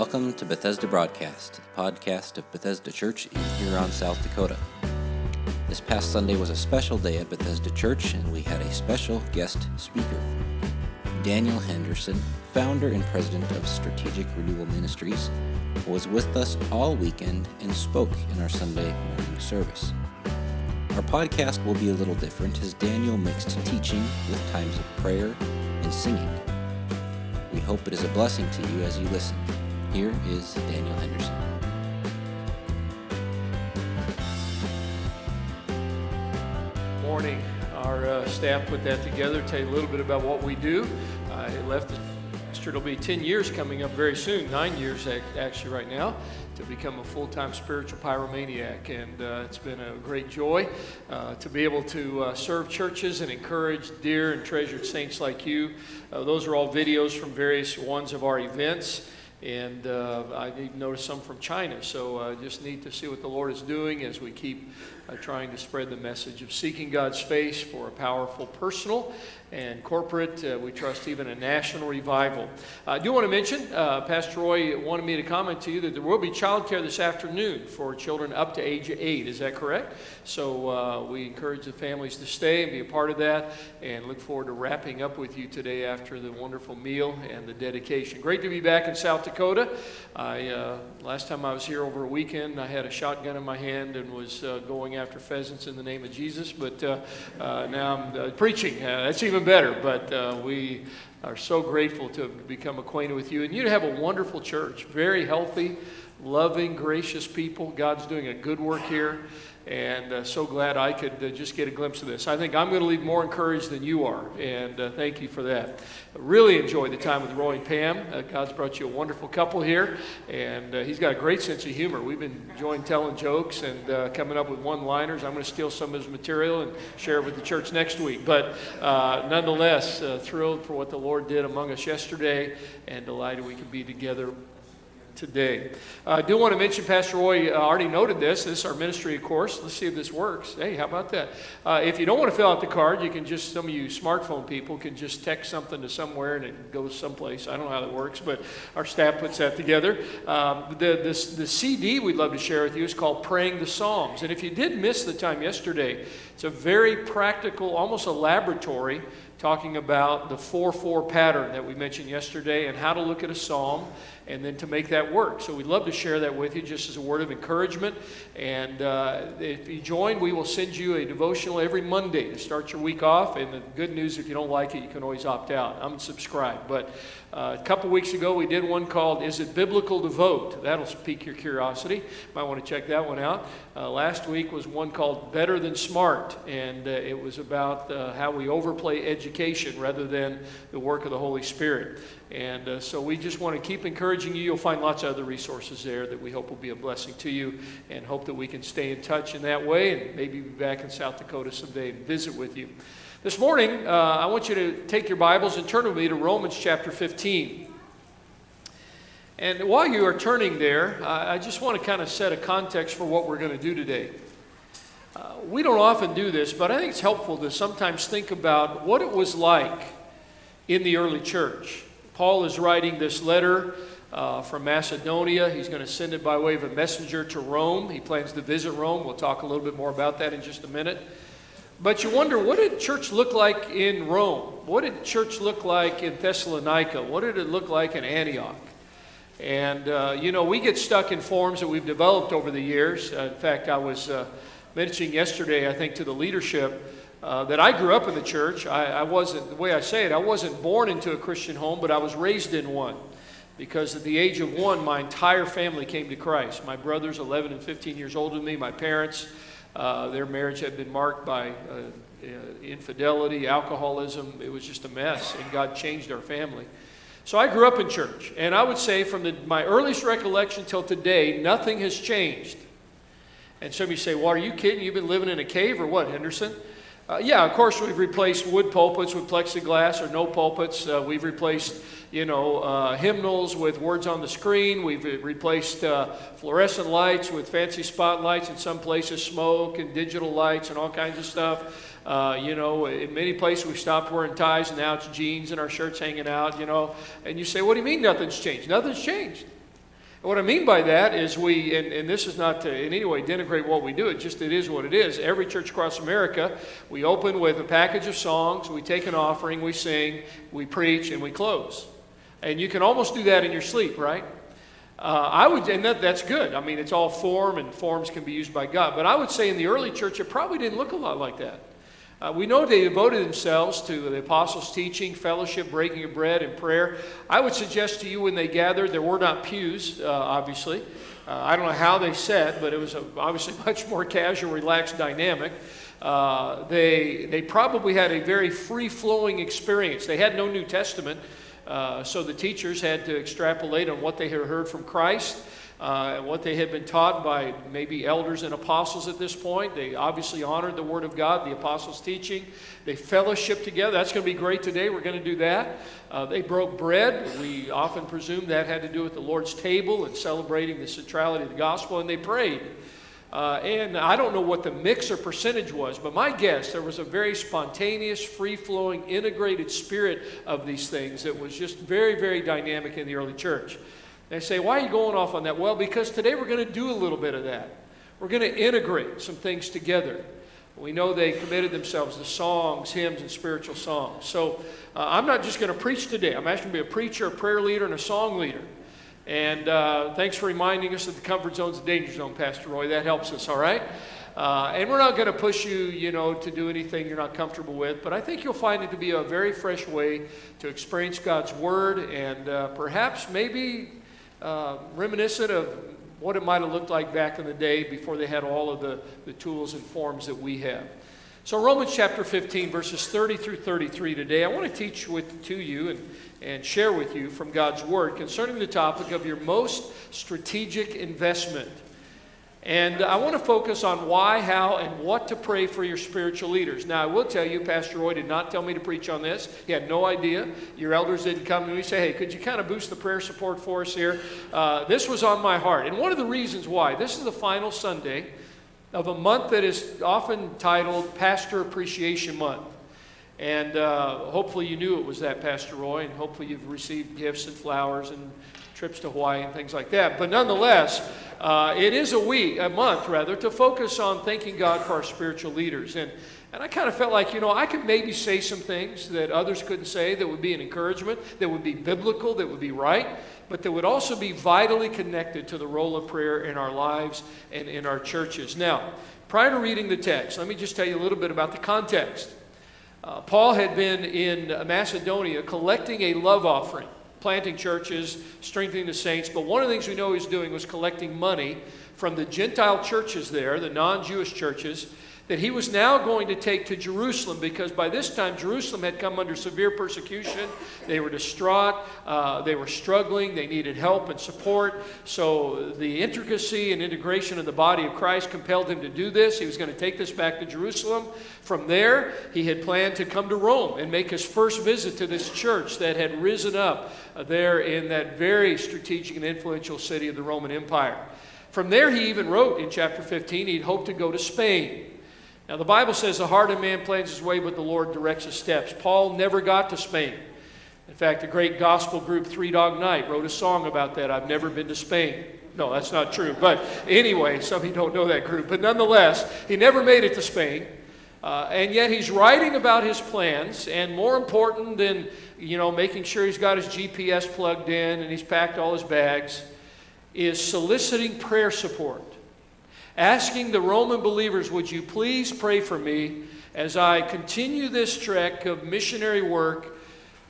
Welcome to Bethesda Broadcast, the podcast of Bethesda Church in Huron, South Dakota. This past Sunday was a special day at Bethesda Church, and we had a special guest speaker. Daniel Henderson, founder and president of Strategic Renewal Ministries, was with us all weekend and spoke in our Sunday morning service. Our podcast will be a little different as Daniel mixed teaching with times of prayer and singing. We hope it is a blessing to you as you listen. Here is Daniel Henderson. Morning. Our uh, staff put that together, tell you a little bit about what we do. I left the It'll be 10 years coming up very soon, nine years actually right now, to become a full-time spiritual pyromaniac. And uh, it's been a great joy uh, to be able to uh, serve churches and encourage dear and treasured saints like you. Uh, those are all videos from various ones of our events. And uh, I even noticed some from China. So uh, just need to see what the Lord is doing as we keep uh, trying to spread the message of seeking God's face for a powerful personal and corporate, uh, we trust even a national revival. I do want to mention, uh, Pastor Roy wanted me to comment to you that there will be childcare this afternoon for children up to age eight. Is that correct? So uh, we encourage the families to stay and be a part of that and look forward to wrapping up with you today after the wonderful meal and the dedication. Great to be back in South Dakota. I, uh, last time I was here over a weekend, I had a shotgun in my hand and was uh, going after pheasants in the name of Jesus, but uh, uh, now I'm preaching. that's even even better. But uh, we are so grateful to have become acquainted with you and you have a wonderful church, very healthy, loving, gracious people. God's doing a good work here and uh, so glad I could uh, just get a glimpse of this. I think I'm going to leave more encouraged than you are, and uh, thank you for that. Really enjoyed the time with Roy and Pam. Uh, God's brought you a wonderful couple here, and uh, he's got a great sense of humor. We've been enjoying telling jokes and uh, coming up with one-liners. I'm going to steal some of his material and share it with the church next week. But nonetheless, thrilled for what the Lord did among us yesterday, and delighted we could be together today. Uh, I do want to mention, Pastor Roy uh, already noted this. This is our ministry of course. Let's see if this works. Hey, how about that? Uh, if you don't want to fill out the card, you can just, some of you smartphone people can just text something to somewhere and it goes someplace. I don't know how that works, but our staff puts that together. Um, the, this, the CD we'd love to share with you is called Praying the Psalms. And if you did miss the time yesterday, it's a very practical, almost a laboratory talking about the 4 4 pattern that we mentioned yesterday and how to look at a psalm and then to make that work. So we'd love to share that with you just as a word of encouragement. And uh, if you join, we will send you a devotional every Monday to start your week off. And the good news, if you don't like it, you can always opt out. Unsubscribe. But uh, a couple weeks ago, we did one called Is It Biblical to Vote? That'll pique your curiosity. Might want to check that one out. Uh, last week was one called Better Than Smart, and uh, it was about uh, how we overplay education rather than the work of the Holy Spirit. And uh, so we just want to keep encouraging you. You'll find lots of other resources there that we hope will be a blessing to you and hope that we can stay in touch in that way and maybe be back in South Dakota someday and visit with you. This morning, uh, I want you to take your Bibles and turn with me to Romans chapter 15. And while you are turning there, I just want to kind of set a context for what we're going to do today. Uh, we don't often do this, but I think it's helpful to sometimes think about what it was like in the early church. Paul is writing this letter uh, from Macedonia. He's going to send it by way of a messenger to Rome. He plans to visit Rome. We'll talk a little bit more about that in just a minute. But you wonder, what did church look like in Rome? What did church look like in Thessalonica? What did it look like in Antioch? And, uh, you know, we get stuck in forms that we've developed over the years. Uh, in fact, I was uh, mentioning yesterday, I think, to the leadership uh, that I grew up in the church. I, I, wasn't, the way I say it, I wasn't born into a Christian home, but I was raised in one. Because at the age of one, my entire family came to Christ. My brothers, 11 and 15 years older than me, my parents, uh, their marriage had been marked by uh, uh, infidelity, alcoholism. It was just a mess, and God changed our family. So I grew up in church, and I would say from the, my earliest recollection till today, nothing has changed. And some of you say, Well, are you kidding? You've been living in a cave or what, Henderson? Uh, yeah, of course, we've replaced wood pulpits with plexiglass or no pulpits. Uh, we've replaced, you know, uh, hymnals with words on the screen. We've replaced uh, fluorescent lights with fancy spotlights. In some places, smoke and digital lights and all kinds of stuff. Uh, you know, in many places we've stopped wearing ties and now it's jeans and our shirts hanging out, you know. And you say, what do you mean nothing's changed? Nothing's changed. What I mean by that is we, and, and, this is not to in any way denigrate what we do, it just it is what it is. Every church across America, we open with a package of songs, we take an offering, we sing, we preach, and we close. And you can almost do that in your sleep, right? Uh, I would, and that, that's good. I mean, it's all form, and forms can be used by God. But I would say in the early church, it probably didn't look a lot like that. Uh, we know they devoted themselves to the apostles' teaching, fellowship, breaking of bread, and prayer. I would suggest to you when they gathered, there were not pews, uh, obviously. Uh, I don't know how they sat, but it was a, obviously much more casual, relaxed dynamic. Uh, they, they probably had a very free flowing experience. They had no New Testament, uh, so the teachers had to extrapolate on what they had heard from Christ uh, what they had been taught by maybe elders and apostles at this point. They obviously honored the Word of God, the apostles' teaching. They fellowship together. That's going to be great today. We're going to do that. Uh, they broke bread. We often presume that had to do with the Lord's table and celebrating the centrality of the gospel, and they prayed. Uh, and I don't know what the mix or percentage was, but my guess there was a very spontaneous, free flowing, integrated spirit of these things that was just very, very dynamic in the early church. They say, Why are you going off on that? Well, because today we're going to do a little bit of that. We're going to integrate some things together. We know they committed themselves to songs, hymns, and spiritual songs. So uh, I'm not just going to preach today. I'm actually going to be a preacher, a prayer leader, and a song leader. And uh, thanks for reminding us that the comfort zone's a danger zone, Pastor Roy. That helps us, all right? Uh, and we're not going to push you, you know, to do anything you're not comfortable with, but I think you'll find it to be a very fresh way to experience God's Word and uh, perhaps maybe uh, reminiscent of what it might have looked like back in the day before they had all of the, the tools and forms that we have. So, Romans chapter 15, verses 30 through 33 today, I want to teach with, to you and, and share with you from God's Word concerning the topic of your most strategic investment and I want to focus on why, how, and what to pray for your spiritual leaders. Now, I will tell you, Pastor Roy did not tell me to preach on this. He had no idea. Your elders didn't come to me and say, hey, could you kind of boost the prayer support for us here? Uh, this was on my heart. And one of the reasons why, this is the final Sunday of a month that is often titled Pastor Appreciation Month. And uh, hopefully you knew it was that, Pastor Roy, and hopefully you've received gifts and flowers and trips to Hawaii and things like that. But nonetheless, uh, it is a week, a month rather, to focus on thanking God for our spiritual leaders. And, and I kind of felt like, you know, I could maybe say some things that others couldn't say that would be an encouragement, that would be biblical, that would be right, but that would also be vitally connected to the role of prayer in our lives and in our churches. Now, prior to reading the text, let me just tell you a little bit about the context. Uh, Paul had been in Macedonia collecting a love offering planting churches, strengthening the saints. But one of the things we know he was doing was collecting money from the Gentile churches there, the non Jewish churches, that he was now going to take to Jerusalem because by this time Jerusalem had come under severe persecution. They were distraught, uh, they were struggling, they needed help and support. So the intricacy and integration of the body of Christ compelled him to do this. He was going to take this back to Jerusalem. From there, he had planned to come to Rome and make his first visit to this church that had risen up there in that very strategic and influential city of the Roman Empire. From there, he even wrote in chapter 15 he'd hoped to go to Spain. Now, the Bible says the heart of man plans his way, but the Lord directs his steps. Paul never got to Spain. In fact, the great gospel group, Three Dog Night, wrote a song about that. I've never been to Spain. No, that's not true. But anyway, some of you don't know that group. But nonetheless, he never made it to Spain. Uh, and yet he's writing about his plans, and more important than you know making sure he's got his GPS plugged in and he's packed all his bags, is soliciting prayer support asking the Roman believers, Would you please pray for me as I continue this trek of missionary work?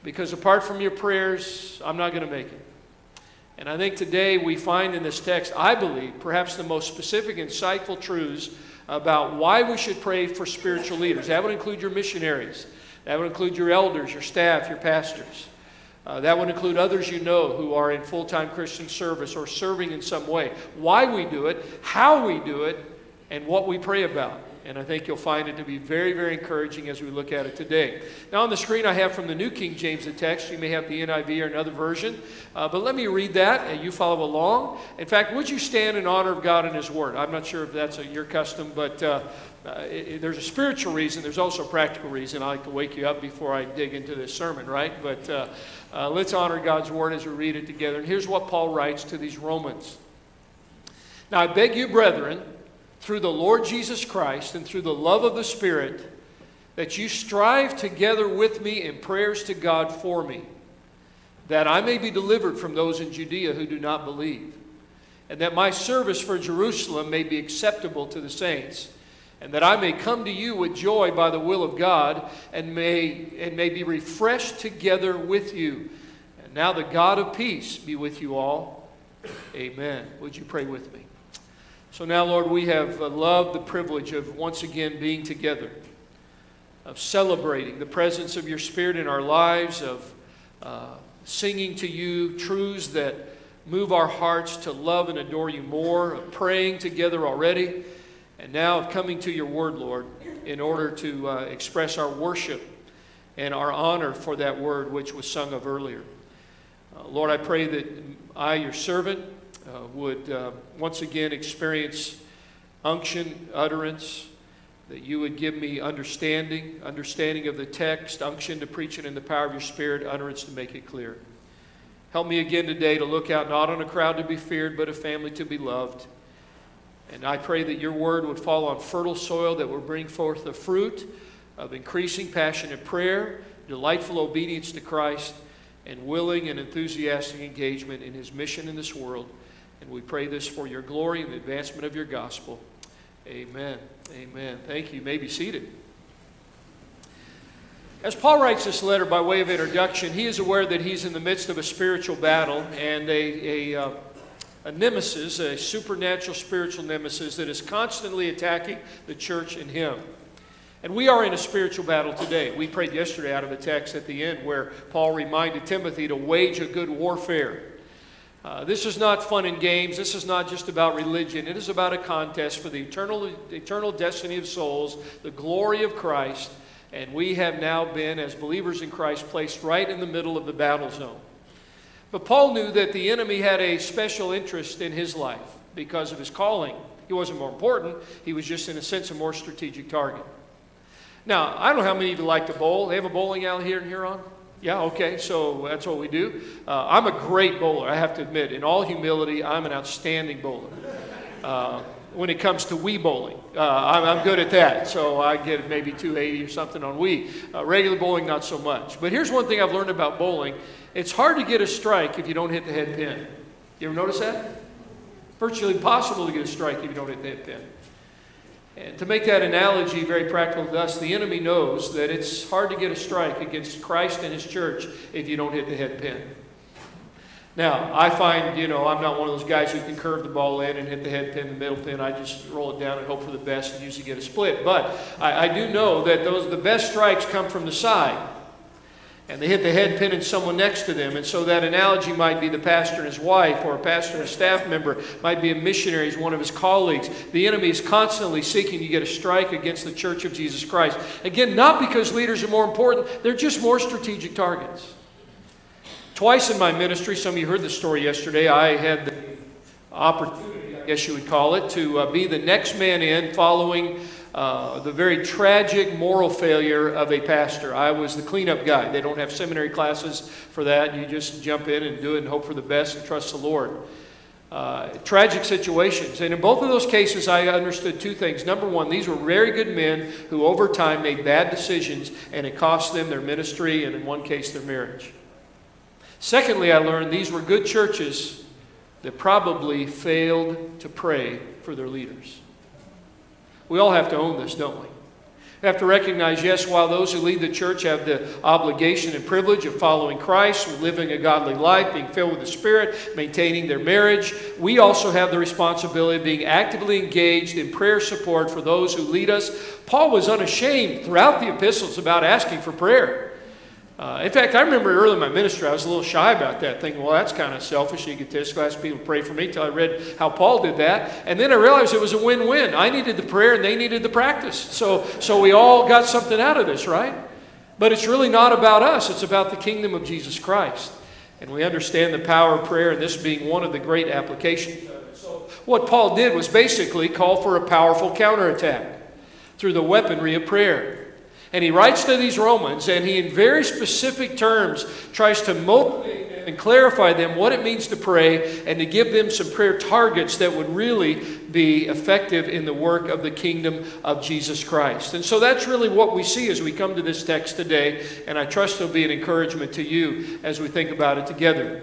Because apart from your prayers, I'm not going to make it. And I think today we find in this text, I believe, perhaps the most specific, insightful truths about why we should pray for spiritual leaders. That would include your missionaries, that would include your elders, your staff, your pastors. Uh, that would include others you know who are in full time Christian service or serving in some way. Why we do it, how we do it, and what we pray about. And I think you'll find it to be very, very encouraging as we look at it today. Now, on the screen, I have from the New King James the text. You may have the NIV or another version. Uh, but let me read that and you follow along. In fact, would you stand in honor of God and His Word? I'm not sure if that's a, your custom, but uh, uh, it, there's a spiritual reason, there's also a practical reason. I like to wake you up before I dig into this sermon, right? But uh, uh, let's honor God's word as we read it together. And here's what Paul writes to these Romans. Now I beg you, brethren, through the Lord Jesus Christ and through the love of the Spirit, that you strive together with me in prayers to God for me, that I may be delivered from those in Judea who do not believe, and that my service for Jerusalem may be acceptable to the saints and that I may come to you with joy by the will of God and may, and may be refreshed together with you. And now the God of peace be with you all. Amen. Would you pray with me? So now, Lord, we have uh, loved the privilege of once again being together, of celebrating the presence of your Spirit in our lives, of uh, singing to you truths that move our hearts to love and adore you more, of praying together already and now of coming to your word, Lord, in order to uh, express our worship and our honor for that word which was sung of earlier. Uh, Lord, I pray that I, your servant, uh, would uh, once again experience unction, utterance, that you would give me understanding, understanding of the text, unction to preach it in the power of your Spirit, utterance to make it clear. Help me again today to look out not on a crowd to be feared, but a family to be loved. And I pray that your word would fall on fertile soil that will bring forth the fruit of increasing passionate prayer, delightful obedience to Christ, and willing and enthusiastic engagement in his mission in this world. And we pray this for your glory and the advancement of your gospel. Amen. Amen. Thank you. You may be seated. As Paul writes this letter by way of introduction, he is aware that he's in the midst of a spiritual battle and a, a uh, a nemesis, a supernatural spiritual nemesis that is constantly attacking the church and him. And we are in a spiritual battle today. We prayed yesterday out of a text at the end where Paul reminded Timothy to wage a good warfare. Uh, this is not fun and games. This is not just about religion. It is about a contest for the eternal, eternal destiny of souls, the glory of Christ. And we have now been, as believers in Christ, placed right in the middle of the battle zone. But Paul knew that the enemy had a special interest in his life because of his calling. He wasn't more important, he was just, in a sense, a more strategic target. Now, I don't know how many of you like to bowl. They have a bowling alley here in Huron? Yeah, okay, so that's what we do. Uh, I'm a great bowler, I have to admit. In all humility, I'm an outstanding bowler. Uh, when it comes to Wii bowling, uh, I'm, I'm, good at that. So I get maybe 280 or something on Wii. Uh, regular bowling, not so much. But here's one thing I've learned about bowling it's hard to get a strike if you don't hit the head pin. You ever notice that? Virtually impossible to get a strike if you don't hit the head pin. And to make that analogy very practical to us, the enemy knows that it's hard to get a strike against Christ and his church if you don't hit the head pin. Now, I find, you know, I'm not one of those guys who can curve the ball in and hit the head pin, the middle pin. I just roll it down and hope for the best and usually get a split. But I, I do know that those the best strikes come from the side and they hit the head pin and someone next to them. And so that analogy might be the pastor and his wife, or a pastor and a staff member, might be a missionary, he's one of his colleagues. The enemy is constantly seeking to get a strike against the church of Jesus Christ. Again, not because leaders are more important, they're just more strategic targets. Twice in my ministry, some of you heard the story yesterday, I had the opportunity, I guess you would call it, to uh, be the next man in following uh, the very tragic moral failure of a pastor. I was the cleanup guy. They don't have seminary classes for that. You just jump in and do it and hope for the best and trust the Lord. Uh, tragic situations. And in both of those cases, I understood two things. Number one, these were very good men who over time made bad decisions and it cost them their ministry and in one case their marriage. Secondly, I learned these were good churches that probably failed to pray for their leaders. We all have to own this, don't we? We have to recognize, yes, while those who lead the church have the obligation and privilege of following Christ, living a godly life, being filled with the Spirit, maintaining their marriage, we also have the responsibility of being actively engaged in prayer support for those who lead us. Paul was unashamed throughout the epistles about asking for prayer. Uh, in fact, I remember early in my ministry, I was a little shy about that, thinking, well, that's kind of selfish, egotistical, ask people to pray for me until I read how Paul did that. And then I realized it was a win win. I needed the prayer and they needed the practice. So, so we all got something out of this, right? But it's really not about us, it's about the kingdom of Jesus Christ. And we understand the power of prayer, and this being one of the great applications. So, what Paul did was basically call for a powerful counterattack. through the weaponry of prayer. And he writes to these Romans, and he, in very specific terms, tries to motivate them and clarify them what it means to pray and to give them some prayer targets that would really be effective in the work of the kingdom of Jesus Christ. And so that's really what we see as we come to this text today, and I trust it'll be an encouragement to you as we think about it together.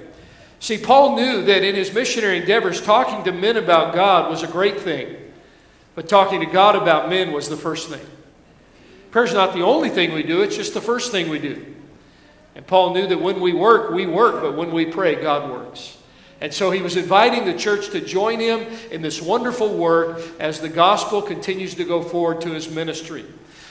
See, Paul knew that in his missionary endeavors, talking to men about God was a great thing, but talking to God about men was the first thing. Prayer's not the only thing we do, it's just the first thing we do. And Paul knew that when we work, we work, but when we pray, God works. And so he was inviting the church to join him in this wonderful work as the gospel continues to go forward to his ministry.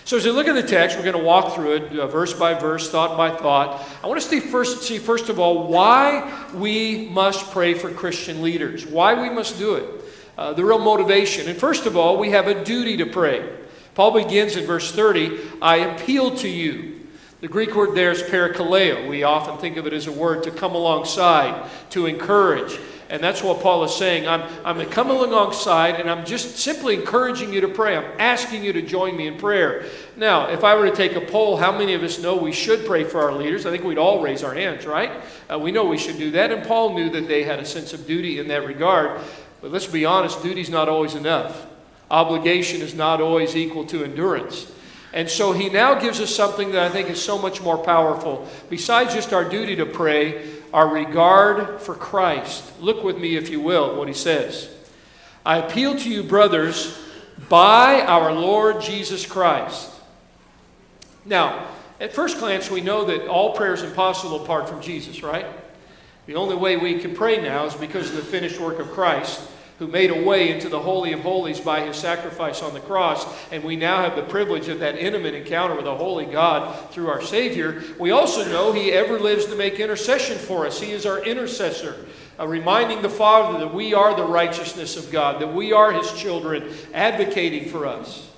So as we look at the text, we're going to walk through it uh, verse by verse, thought by thought. I want to see first, see first of all why we must pray for Christian leaders, why we must do it, uh, the real motivation. And first of all, we have a duty to pray. Paul begins in verse 30 I appeal to you. The Greek word there is parakaleo. We often think of it as a word to come alongside, to encourage. And that's what Paul is saying. I'm, I'm coming alongside and I'm just simply encouraging you to pray. I'm asking you to join me in prayer. Now, if I were to take a poll, how many of us know we should pray for our leaders? I think we'd all raise our hands, right? Uh, we know we should do that. And Paul knew that they had a sense of duty in that regard. But let's be honest, duty's not always enough. Obligation is not always equal to endurance. And so he now gives us something that I think is so much more powerful. Besides just our duty to pray, our regard for Christ. Look with me, if you will, what he says. I appeal to you, brothers, by our Lord Jesus Christ. Now, at first glance, we know that all prayer is impossible apart from Jesus, right? The only way we can pray now is because of the finished work of Christ who made a way into the Holy of Holies by his sacrifice on the cross. And we now have the privilege of that intimate encounter with a holy God through our Savior. We also know he ever lives to make intercession for us. He is our intercessor. Uh, reminding the Father that we are the righteousness of God, that we are His children, advocating for us.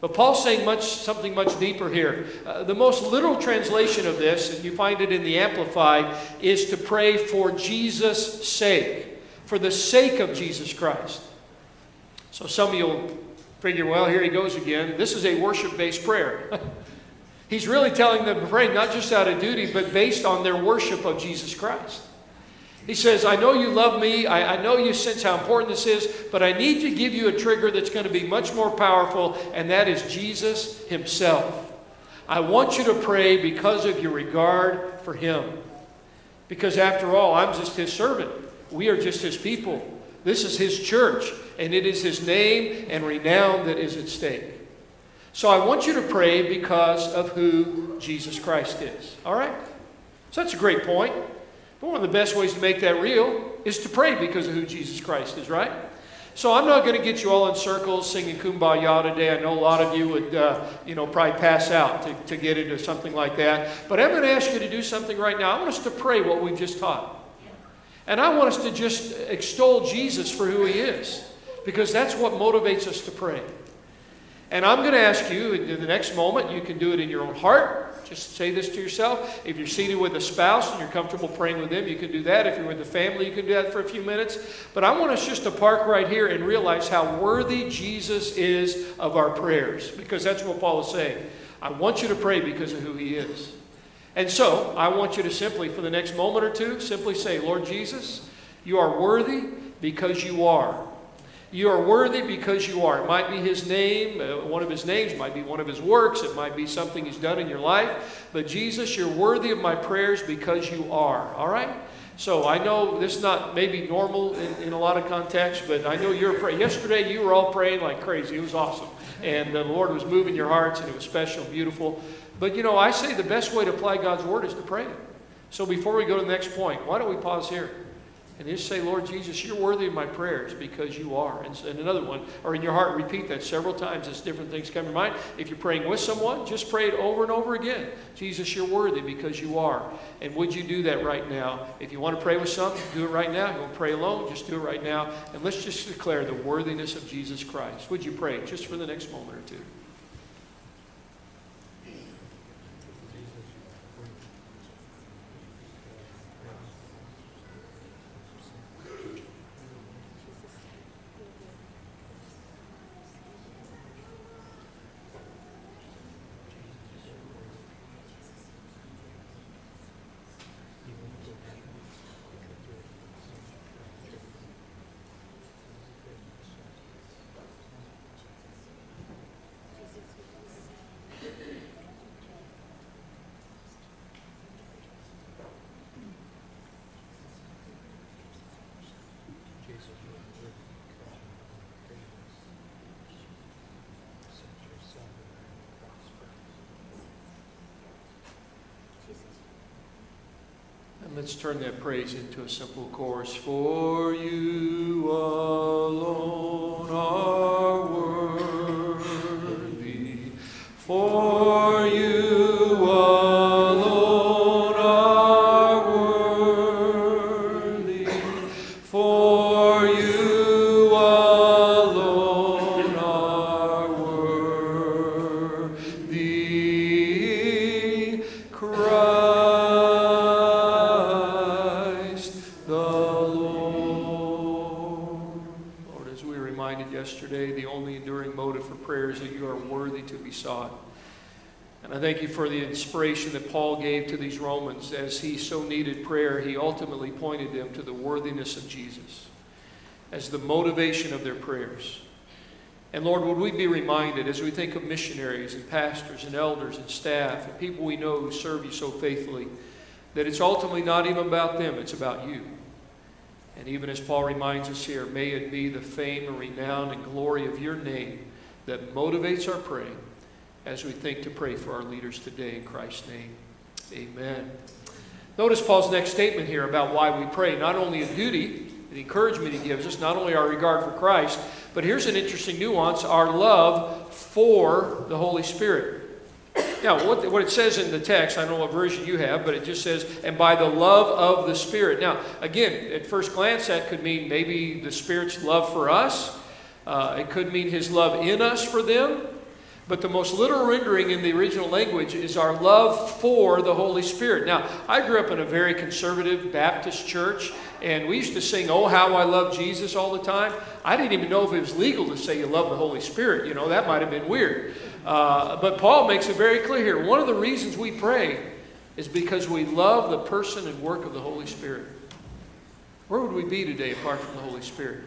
But Paul's saying much, something much deeper here. Uh, the most literal translation of this, and you find it in the Amplified, is to pray for Jesus' sake for the sake of Jesus Christ. So some of you will figure, well, here he goes again. This is a worship based prayer. He's really telling them to pray not just out of duty, but based on their worship of Jesus Christ. He says, I know you love me. I, I, know you sense how important this is, but I need to give you a trigger that's going to be much more powerful, and that is Jesus Himself. I want you to pray because of your regard for Him. Because after all, I'm just His servant. We are just his people. This is his church, and it is his name and renown that is at stake. So I want you to pray because of who Jesus Christ is. All right? So that's a great point. But one of the best ways to make that real is to pray because of who Jesus Christ is, right? So I'm not going to get you all in circles singing kumbaya today. I know a lot of you would, uh, you know, probably pass out to, to get into something like that. But I'm going to ask you to do something right now. I want us to pray what we've just taught. And I want us to just extol Jesus for who he is, because that's what motivates us to pray. And I'm going to ask you in the next moment, you can do it in your own heart. Just say this to yourself. If you're seated with a spouse and you're comfortable praying with them, you can do that. If you're with a family, you can do that for a few minutes. But I want us just to park right here and realize how worthy Jesus is of our prayers, because that's what Paul is saying. I want you to pray because of who he is. And so, I want you to simply, for the next moment or two, simply say, Lord Jesus, you are worthy because you are. You are worthy because you are. It might be his name, uh, one of his names, might be one of his works, it might be something he's done in your life. But Jesus, you're worthy of my prayers because you are. All right? So I know this is not maybe normal in, in a lot of contexts, but I know you're praying. Yesterday you were all praying like crazy. It was awesome. And the Lord was moving your hearts, and it was special, beautiful. But you know, I say the best way to apply God's word is to pray. So before we go to the next point, why don't we pause here and just say, Lord Jesus, you're worthy of my prayers because you are. And, and another one, or in your heart, repeat that several times as different things come to mind. If you're praying with someone, just pray it over and over again. Jesus, you're worthy because you are. And would you do that right now? If you want to pray with someone, do it right now. If you want to pray alone, just do it right now. And let's just declare the worthiness of Jesus Christ. Would you pray just for the next moment or two? Let's turn that praise into a simple chorus. For you inspiration that Paul gave to these Romans. As he so needed prayer, he ultimately pointed them to the worthiness of Jesus as the motivation of their prayers. And Lord, would we be reminded as we think of missionaries and pastors and elders and staff and people we know who serve you so faithfully, that it's ultimately not even about them, it's about you. And even as Paul reminds us here, may it be the fame and renown and glory of your name that motivates our praying as we think to pray for our leaders today in Christ's name. Amen. Notice Paul's next statement here about why we pray. Not only a duty, the encouragement he gives us, not only our regard for Christ, but here's an interesting nuance our love for the Holy Spirit. Now, what, what it says in the text, I don't know what version you have, but it just says, and by the love of the Spirit. Now, again, at first glance, that could mean maybe the Spirit's love for us. Uh, it could mean his love in us for them. But the most literal rendering in the original language is our love for the Holy Spirit. Now, I grew up in a very conservative Baptist church, and we used to sing, Oh, how I love Jesus all the time. I didn't even know if it was legal to say you love the Holy Spirit. You know, that might have been weird. Uh, but Paul makes it very clear here. One of the reasons we pray is because we love the person and work of the Holy Spirit. Where would we be today apart from the Holy Spirit?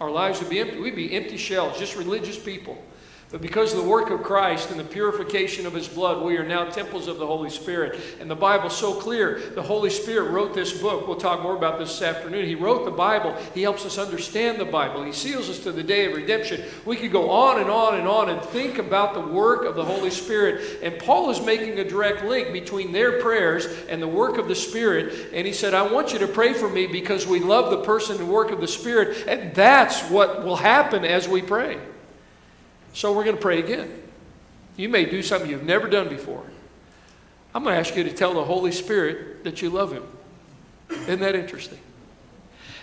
Our lives would be empty. We'd be empty shells, just religious people. But because of the work of Christ and the purification of His blood, we are now temples of the Holy Spirit. And the Bible's so clear. The Holy Spirit wrote this book. We'll talk more about this this afternoon. He wrote the Bible. He helps us understand the Bible. He seals us to the day of redemption. We could go on and on and on and think about the work of the Holy Spirit. And Paul is making a direct link between their prayers and the work of the Spirit. And he said, I want you to pray for me because we love the person and work of the Spirit. And that's what will happen as we pray. So we're going to pray again. You may do something you've never done before. I'm going to ask you to tell the Holy Spirit that you love Him. Isn't that interesting?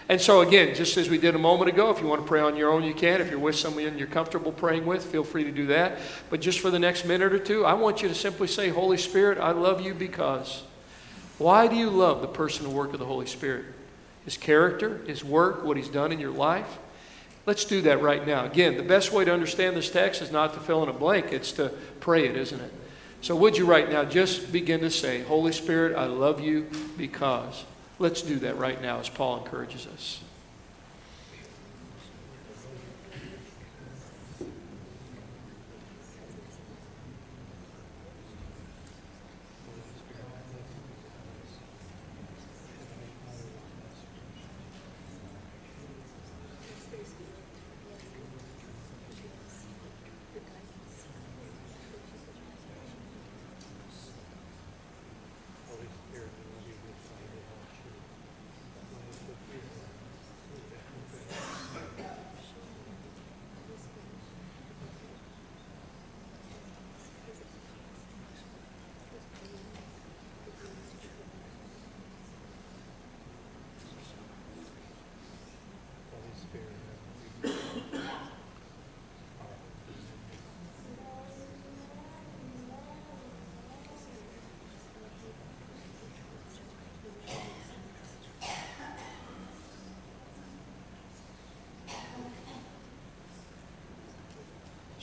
And so, again, just as we did a moment ago, if you want to pray on your own, you can. If you're with someone you're comfortable praying with, feel free to do that. But just for the next minute or two, I want you to simply say, Holy Spirit, I love you because. Why do you love the person and work of the Holy Spirit? His character, His work, what He's done in your life? Let's do that right now. Again, the best way to understand this text is not to fill in a blank, it's to pray it, isn't it? So, would you right now just begin to say, Holy Spirit, I love you because. Let's do that right now as Paul encourages us.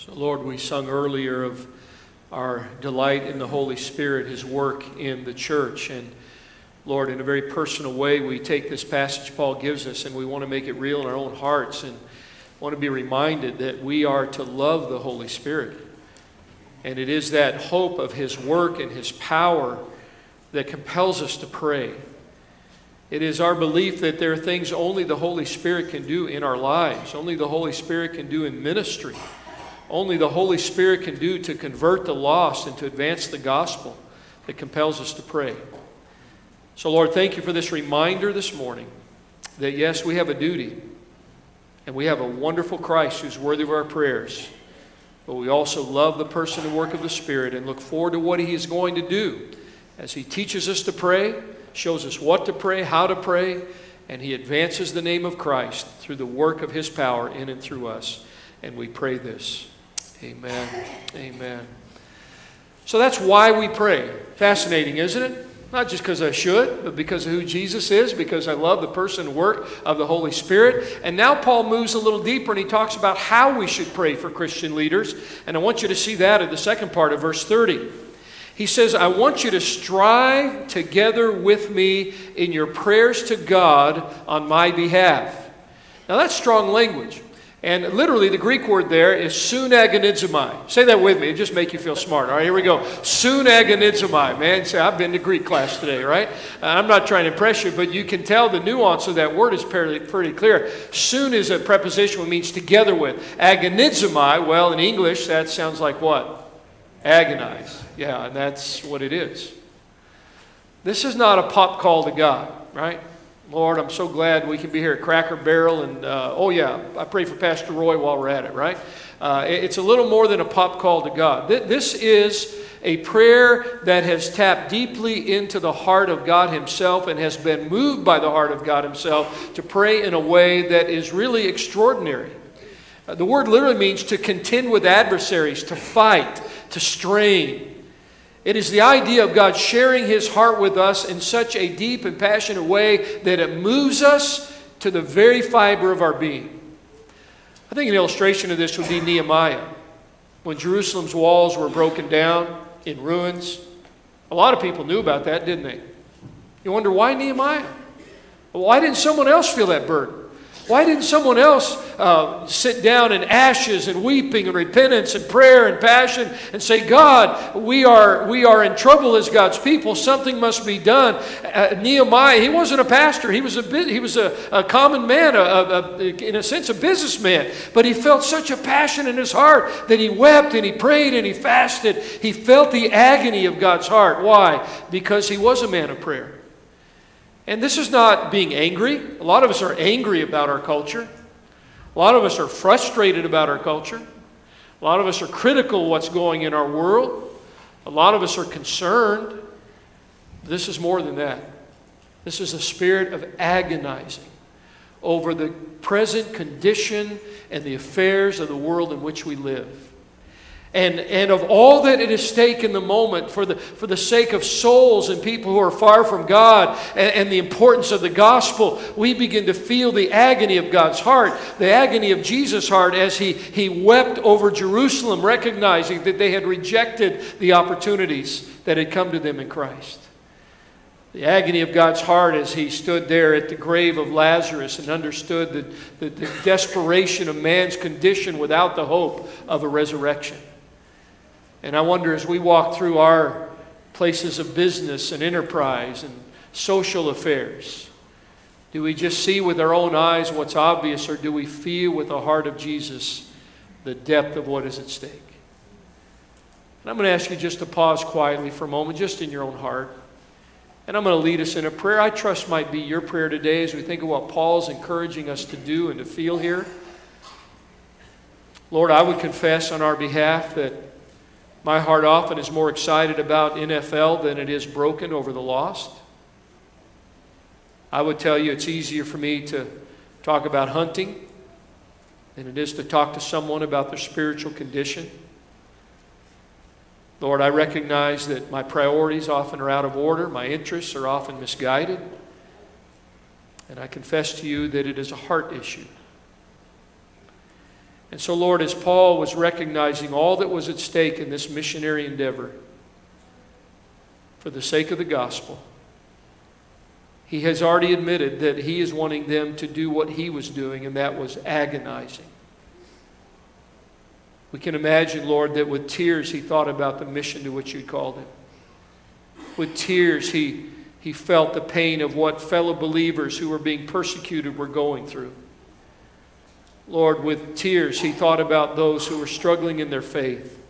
So, Lord, we sung earlier of our delight in the Holy Spirit, His work in the church. And, Lord, in a very personal way, we take this passage Paul gives us and we want to make it real in our own hearts and want to be reminded that we are to love the Holy Spirit. And it is that hope of His work and His power that compels us to pray. It is our belief that there are things only the Holy Spirit can do in our lives, only the Holy Spirit can do in ministry only the Holy Spirit can do to convert the lost and to advance the gospel that compels us to pray. So, Lord, thank you for this reminder this morning that yes, we have a duty and we have a wonderful Christ who's worthy of our prayers. But we also love the person and work of the Spirit and look forward to what He is going to do as He teaches us to pray, shows us what to pray, how to pray, and He advances the name of Christ through the work of His power in and through us. And we pray this. Amen. Amen. So that's why we pray. Fascinating, isn't it? Not just because I should, but because of who Jesus is, because I love the person and work of the Holy Spirit. And now Paul moves a little deeper and he talks about how we should pray for Christian leaders. And I want you to see that in the second part of verse 30. He says, I want you to strive together with me in your prayers to God on my behalf. Now that's strong language. And literally, the Greek word there is sunagonizomai. Say that with me. It just make you feel smart. All right, here we go. Sunagonizomai. Man, say, I've been to Greek class today, right? Uh, I'm not trying to impress you, but you can tell the nuance of that word is pretty, pretty clear. Soon is a preposition which means together with. Agonizomai, well, in English, that sounds like what? Agonize. Yeah, and that's what it is. This is not a pop call to God, right? Lord, I'm so glad we can be here at Cracker Barrel. And uh, oh, yeah, I pray for Pastor Roy while we're at it, right? Uh, it's a little more than a pop call to God. This is a prayer that has tapped deeply into the heart of God Himself and has been moved by the heart of God Himself to pray in a way that is really extraordinary. Uh, the word literally means to contend with adversaries, to fight, to strain. It is the idea of God sharing His heart with us in such a deep and passionate way that it moves us to the very fiber of our being. I think an illustration of this would be Nehemiah. When Jerusalem's walls were broken down in ruins, a lot of people knew about that, didn't they? You wonder why Nehemiah? Why didn't someone else feel that burden? Why didn't someone else uh, sit down in ashes and weeping and repentance and prayer and passion and say, God, we are, we are in trouble as God's people. Something must be done. Uh, Nehemiah, he wasn't a pastor. He was a, he was a, a common man, a, a, in a sense, a businessman. But he felt such a passion in his heart that he wept and he prayed and he fasted. He felt the agony of God's heart. Why? Because he was a man of prayer. And this is not being angry. A lot of us are angry about our culture. A lot of us are frustrated about our culture. A lot of us are critical of what's going in our world. A lot of us are concerned. This is more than that. This is a spirit of agonizing over the present condition and the affairs of the world in which we live and, and of all that it is stake in the moment for the, for the sake of souls and people who are far from God and, and the importance of the gospel, we begin to feel the agony of God's heart, the agony of Jesus' heart as he, he wept over Jerusalem, recognizing that they had rejected the opportunities that had come to them in Christ. The agony of God's heart as he stood there at the grave of Lazarus and understood the, the, the desperation of man's condition without the hope of a resurrection. And I wonder as we walk through our places of business and enterprise and social affairs, do we just see with our own eyes what's obvious, or do we feel with the heart of Jesus the depth of what is at stake? And I'm going to ask you just to pause quietly for a moment, just in your own heart. And I'm going to lead us in a prayer I trust might be your prayer today as we think of what Paul's encouraging us to do and to feel here. Lord, I would confess on our behalf that my heart often is more excited about NFL than it is broken over the lost. I would tell you it's easier for me to talk about hunting than it is to talk to someone about their spiritual condition. Lord, I recognize that my priorities often are out of order, my interests are often misguided, and I confess to you that it is a heart issue. And so, Lord, as Paul was recognizing all that was at stake in this missionary endeavor for the sake of the gospel, he has already admitted that he is wanting them to do what he was doing, and that was agonizing. We can imagine, Lord, that with tears he thought about the mission to which you called him. With tears he, he felt the pain of what fellow believers who were being persecuted were going through. Lord, with tears, he thought about those who were struggling in their faith.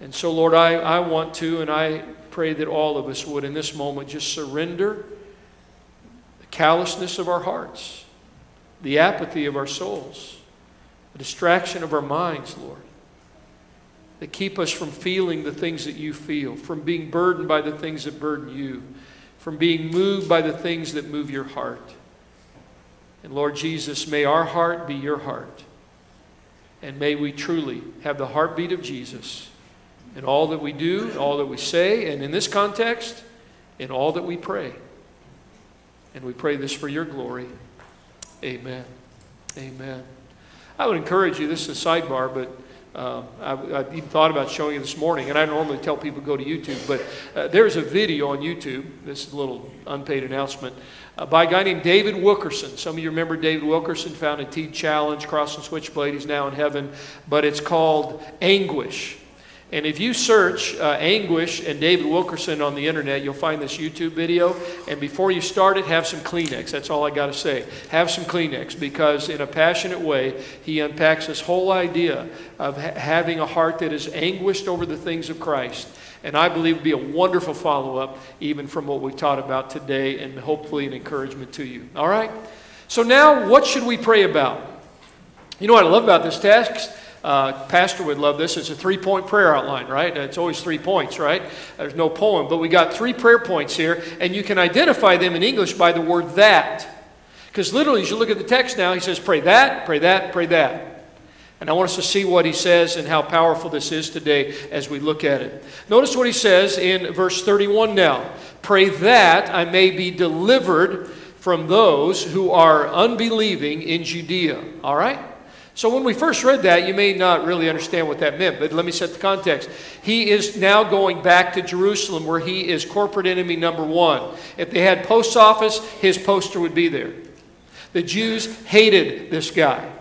And so, Lord, I, I want to, and I pray that all of us would in this moment just surrender the callousness of our hearts, the apathy of our souls, the distraction of our minds, Lord, that keep us from feeling the things that you feel, from being burdened by the things that burden you, from being moved by the things that move your heart. And Lord Jesus, may our heart be your heart. And may we truly have the heartbeat of Jesus in all that we do, all that we say, and in this context, in all that we pray. And we pray this for your glory. Amen. Amen. I would encourage you, this is a sidebar, but um, I, I, even thought about showing you this morning, and I normally tell people go to YouTube, but uh, there's a video on YouTube. This is a little unpaid announcement uh, by a guy named David Wilkerson. Some of you remember David Wilkerson, founded Teen Challenge, Cross and Switchblade. He's now in heaven, but it's called Anguish. And if you search uh, Anguish and David Wilkerson on the internet, you'll find this YouTube video. And before you start it, have some Kleenex. That's all I got to say. Have some Kleenex because, in a passionate way, he unpacks this whole idea of ha- having a heart that is anguished over the things of Christ. And I believe it would be a wonderful follow up, even from what we taught about today, and hopefully an encouragement to you. All right? So, now what should we pray about? You know what I love about this text? Uh, Pastor would love this. It's a three point prayer outline, right? It's always three points, right? There's no poem, but we got three prayer points here, and you can identify them in English by the word that. Because literally, as you look at the text now, he says, pray that, pray that, pray that. And I want us to see what he says and how powerful this is today as we look at it. Notice what he says in verse 31 now Pray that I may be delivered from those who are unbelieving in Judea. All right? So, when we first read that, you may not really understand what that meant, but let me set the context. He is now going back to Jerusalem where he is corporate enemy number one. If they had post office, his poster would be there. The Jews hated this guy.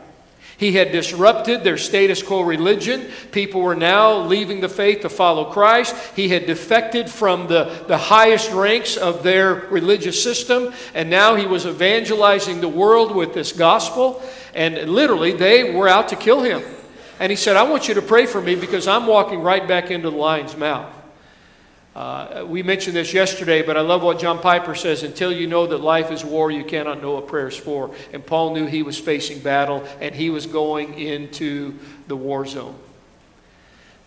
He had disrupted their status quo religion. People were now leaving the faith to follow Christ. He had defected from the, the highest ranks of their religious system, and now he was evangelizing the world with this gospel. And literally, they were out to kill him. And he said, I want you to pray for me because I'm walking right back into the lion's mouth. Uh, we mentioned this yesterday, but I love what John Piper says until you know that life is war, you cannot know what prayer is for. And Paul knew he was facing battle and he was going into the war zone.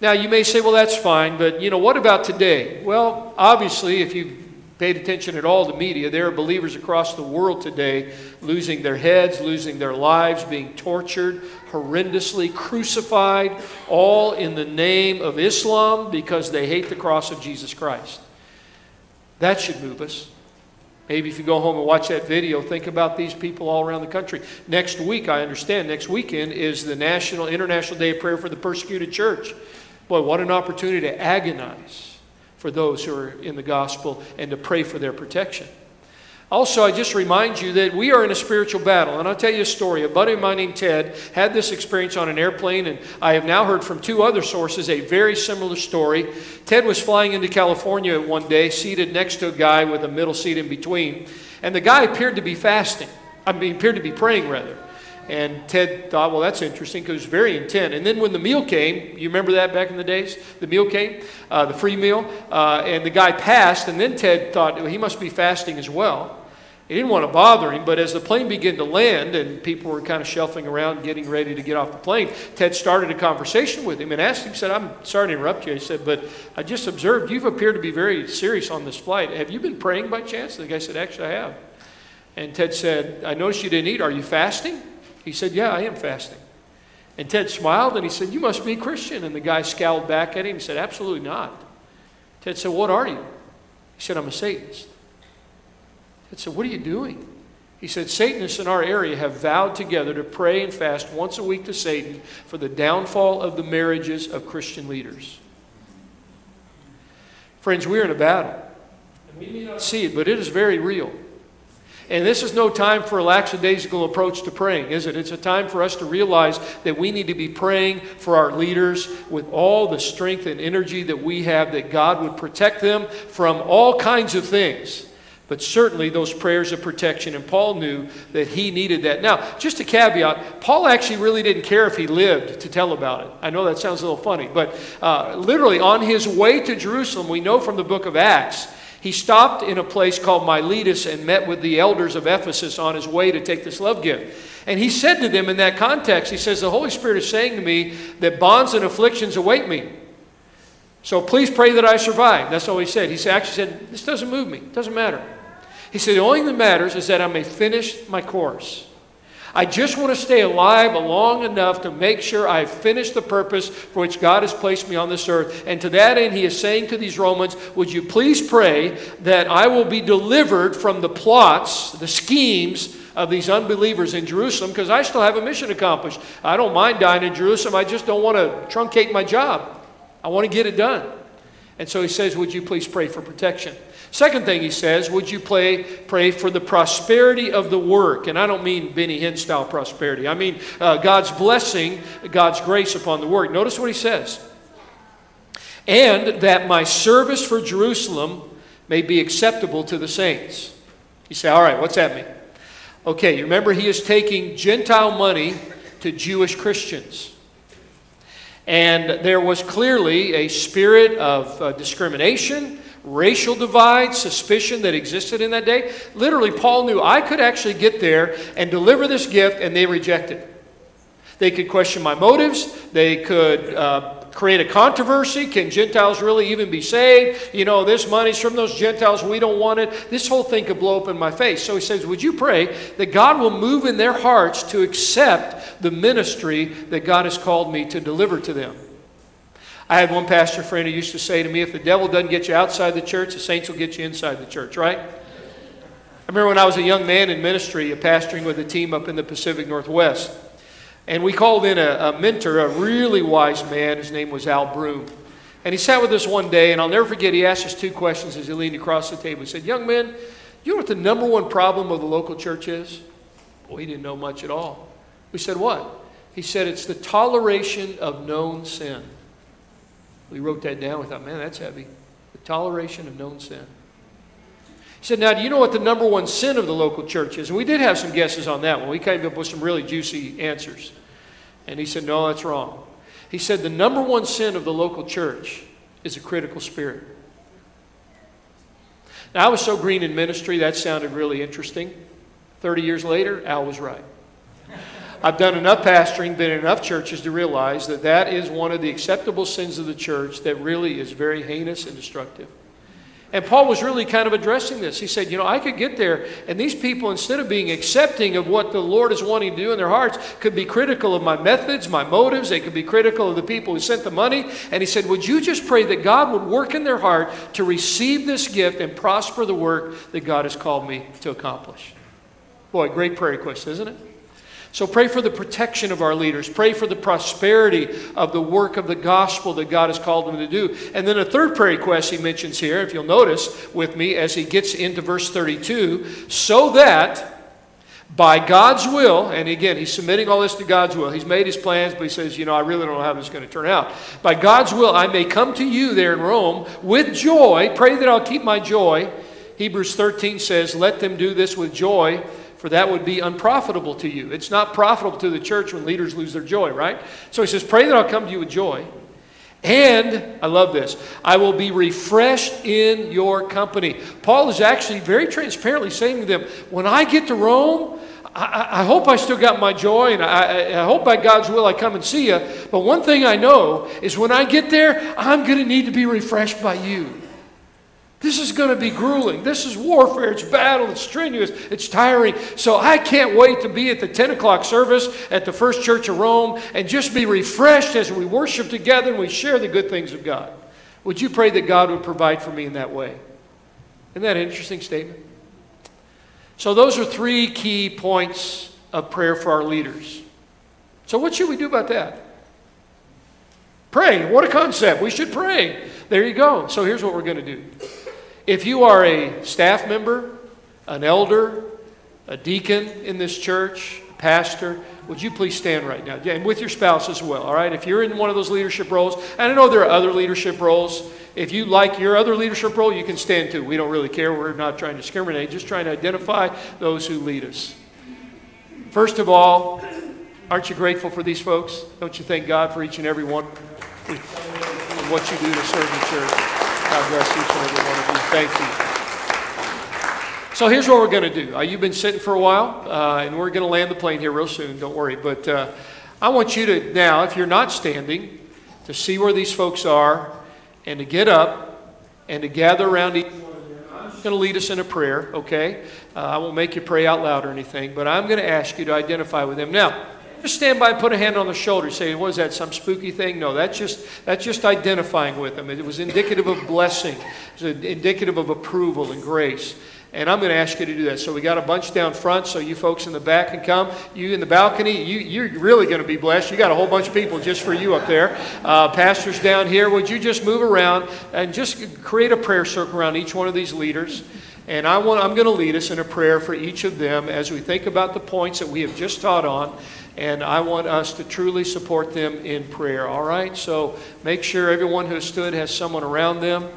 Now, you may say, well, that's fine, but you know, what about today? Well, obviously, if you've paid attention at all to media, there are believers across the world today losing their heads, losing their lives, being tortured, horrendously crucified, all in the name of Islam because they hate the cross of Jesus Christ. That should move us. Maybe if you go home and watch that video, think about these people all around the country. Next week, I understand, next weekend is the National International Day of Prayer for the Persecuted Church. Boy, what an opportunity to agonize for those who are in the gospel and to pray for their protection. Also, I just remind you that we are in a spiritual battle. And I'll tell you a story. A buddy of mine named Ted had this experience on an airplane, and I have now heard from two other sources a very similar story. Ted was flying into California one day, seated next to a guy with a middle seat in between, and the guy appeared to be fasting. I mean, appeared to be praying, rather. And Ted thought, well, that's interesting because it was very intent. And then when the meal came, you remember that back in the days? The meal came, uh, the free meal, uh, and the guy passed. And then Ted thought, well, he must be fasting as well. He didn't want to bother him, but as the plane began to land and people were kind of shuffling around, getting ready to get off the plane, Ted started a conversation with him and asked him, said, I'm sorry to interrupt you. He said, but I just observed you've appeared to be very serious on this flight. Have you been praying by chance? The guy said, Actually, I have. And Ted said, I noticed you didn't eat. Are you fasting? He said, Yeah, I am fasting. And Ted smiled and he said, You must be a Christian. And the guy scowled back at him and said, Absolutely not. Ted said, What are you? He said, I'm a Satanist. Ted said, What are you doing? He said, Satanists in our area have vowed together to pray and fast once a week to Satan for the downfall of the marriages of Christian leaders. Friends, we're in a battle. And we may not see it, but it is very real. And this is no time for a lackadaisical approach to praying, is it? It's a time for us to realize that we need to be praying for our leaders with all the strength and energy that we have, that God would protect them from all kinds of things But certainly those prayers of protection, and Paul knew that he needed that. Now, just a caveat Paul actually really didn't care if he lived to tell about it. I know that sounds a little funny, but uh, literally on his way to Jerusalem, we know from the book of Acts, he stopped in a place called Miletus and met with the elders of Ephesus on his way to take this love gift. And he said to them in that context, he says, The Holy Spirit is saying to me that bonds and afflictions await me. So please pray that I survive. That's all he said. He actually said, This doesn't move me. It doesn't matter. He said, The only thing that matters is that I may finish my course. I just want to stay alive long enough to make sure I've finished the purpose for which God has placed me on this earth. And to that end, he is saying to these Romans, Would you please pray that I will be delivered from the plots, the schemes of these unbelievers in Jerusalem, because I still have a mission accomplished. I don't mind dying in Jerusalem, I just don't want to truncate my job. I want to get it done. And so he says, Would you please pray for protection? Second thing he says, would you pray, pray for the prosperity of the work? And I don't mean Benny Hinn style prosperity. I mean uh, God's blessing, God's grace upon the work. Notice what he says. And that my service for Jerusalem may be acceptable to the saints. You say, all right, what's that mean? Okay, you remember he is taking Gentile money to Jewish Christians. And there was clearly a spirit of uh, discrimination racial divide, suspicion that existed in that day. Literally, Paul knew I could actually get there and deliver this gift, and they reject it. They could question my motives. They could uh, create a controversy. Can Gentiles really even be saved? You know, this money's from those Gentiles. We don't want it. This whole thing could blow up in my face. So he says, Would you pray that God will move in their hearts to accept the ministry that God has called me to deliver to them? I had one pastor friend who used to say to me, if the devil doesn't get you outside the church, the saints will get you inside the church, right? I remember when I was a young man in ministry, pastoring with a team up in the Pacific Northwest. And we called in a, a mentor, a really wise man. His name was Al Broom. And he sat with us one day, and I'll never forget, he asked us two questions as he leaned across the table. He said, Young men, you know what the number one problem of the local church is? Well, he didn't know much at all. We said, What? He said, It's the toleration of known sin. We wrote that down. We thought, man, that's heavy. The toleration of known sin. He said, now, do you know what the number one sin of the local church is? And we did have some guesses on that one. We came up with some really juicy answers. And he said, no, that's wrong. He said, the number one sin of the local church is a critical spirit. Now, I was so green in ministry, that sounded really interesting. 30 years later, Al was right. I've done enough pastoring, been in enough churches to realize that that is one of the acceptable sins of the church that really is very heinous and destructive. And Paul was really kind of addressing this. He said, You know, I could get there, and these people, instead of being accepting of what the Lord is wanting to do in their hearts, could be critical of my methods, my motives. They could be critical of the people who sent the money. And he said, Would you just pray that God would work in their heart to receive this gift and prosper the work that God has called me to accomplish? Boy, great prayer request, isn't it? So pray for the protection of our leaders. Pray for the prosperity of the work of the gospel that God has called them to do. And then a third prayer request he mentions here, if you'll notice with me as he gets into verse 32, so that by God's will, and again, he's submitting all this to God's will. He's made his plans, but he says, you know, I really don't know how this is going to turn out. By God's will, I may come to you there in Rome with joy. Pray that I'll keep my joy. Hebrews 13 says, let them do this with joy for that would be unprofitable to you. It's not profitable to the church when leaders lose their joy, right? So he says, Pray that I'll come to you with joy. And, I love this, I will be refreshed in your company. Paul is actually very transparently saying to them, When I get to Rome, I, I hope I still got my joy, and I, I hope by God's will I come and see you. But one thing I know is when I get there, I'm going to need to be refreshed by you. This is going to be grueling. This is warfare. It's battle. It's strenuous. It's tiring. So I can't wait to be at the 10 o'clock service at the First Church of Rome and just be refreshed as we worship together and we share the good things of God. Would you pray that God would provide for me in that way? Isn't that an interesting statement? So, those are three key points of prayer for our leaders. So, what should we do about that? Pray. What a concept. We should pray. There you go. So, here's what we're going to do. If you are a staff member, an elder, a deacon in this church, a pastor, would you please stand right now? And with your spouse as well, all right? If you're in one of those leadership roles, and I know there are other leadership roles, if you like your other leadership role, you can stand too. We don't really care. We're not trying to discriminate, just trying to identify those who lead us. First of all, aren't you grateful for these folks? Don't you thank God for each and every one and what you do to serve the church? God bless each and every one of you. Thank you. So here's what we're going to do. Uh, you've been sitting for a while, uh, and we're going to land the plane here real soon. Don't worry. But uh, I want you to now, if you're not standing, to see where these folks are, and to get up and to gather around each. I'm going to lead us in a prayer. Okay? Uh, I won't make you pray out loud or anything, but I'm going to ask you to identify with them now. Just stand by and put a hand on the shoulder. Say, what is that? Some spooky thing? No, that's just that's just identifying with them. It was indicative of blessing. It was indicative of approval and grace. And I'm going to ask you to do that. So we got a bunch down front, so you folks in the back can come. You in the balcony, you, you're really going to be blessed. You got a whole bunch of people just for you up there. Uh, pastors down here, would you just move around and just create a prayer circle around each one of these leaders? And I want, I'm going to lead us in a prayer for each of them as we think about the points that we have just taught on. And I want us to truly support them in prayer, all right? So make sure everyone who stood has someone around them.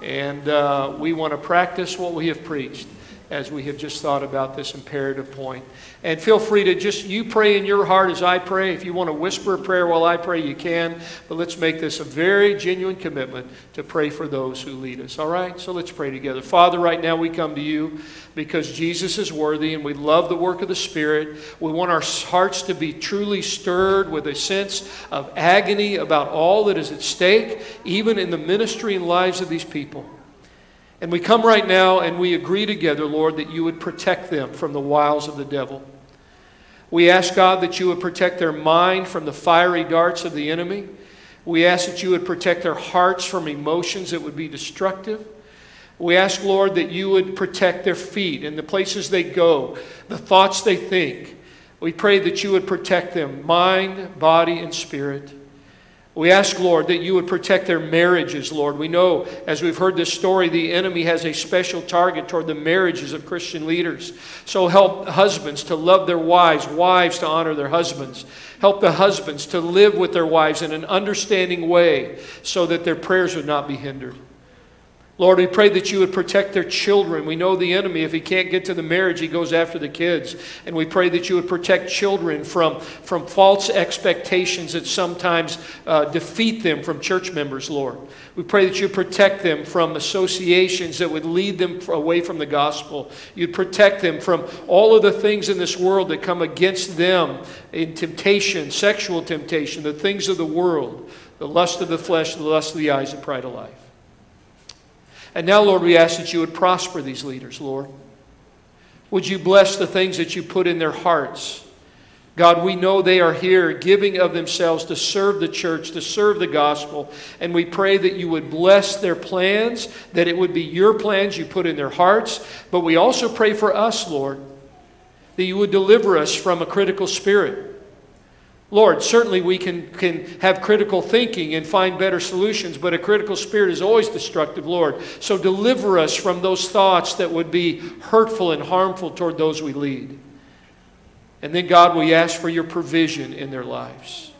And uh, we want to practice what we have preached as we have just thought about this imperative point. And feel free to just, you pray in your heart as I pray. If you want to whisper a prayer while I pray, you can. But let's make this a very genuine commitment to pray for those who lead us. All right? So let's pray together. Father, right now we come to you because Jesus is worthy and we love the work of the Spirit. We want our hearts to be truly stirred with a sense of agony about all that is at stake, even in the ministry and lives of these people. And we come right now and we agree together, Lord, that you would protect them from the wiles of the devil. We ask, God, that you would protect their mind from the fiery darts of the enemy. We ask that you would protect their hearts from emotions that would be destructive. We ask, Lord, that you would protect their feet and the places they go, the thoughts they think. We pray that you would protect them, mind, body, and spirit. We ask, Lord, that you would protect their marriages, Lord. We know, as we've heard this story, the enemy has a special target toward the marriages of Christian leaders. So help husbands to love their wives, wives to honor their husbands. Help the husbands to live with their wives in an understanding way so that their prayers would not be hindered. Lord, we pray that you would protect their children. We know the enemy, if he can't get to the marriage, he goes after the kids. And we pray that you would protect children from, from false expectations that sometimes uh, defeat them from church members, Lord. We pray that you protect them from associations that would lead them away from the gospel. You'd protect them from all of the things in this world that come against them in temptation, sexual temptation, the things of the world, the lust of the flesh, the lust of the eyes, the pride of life. And now, Lord, we ask that you would prosper these leaders, Lord. Would you bless the things that you put in their hearts? God, we know they are here giving of themselves to serve the church, to serve the gospel. And we pray that you would bless their plans, that it would be your plans you put in their hearts. But we also pray for us, Lord, that you would deliver us from a critical spirit. Lord, certainly we can, can have critical thinking and find better solutions, but a critical spirit is always destructive, Lord. So deliver us from those thoughts that would be hurtful and harmful toward those we lead. And then, God, we ask for your provision in their lives.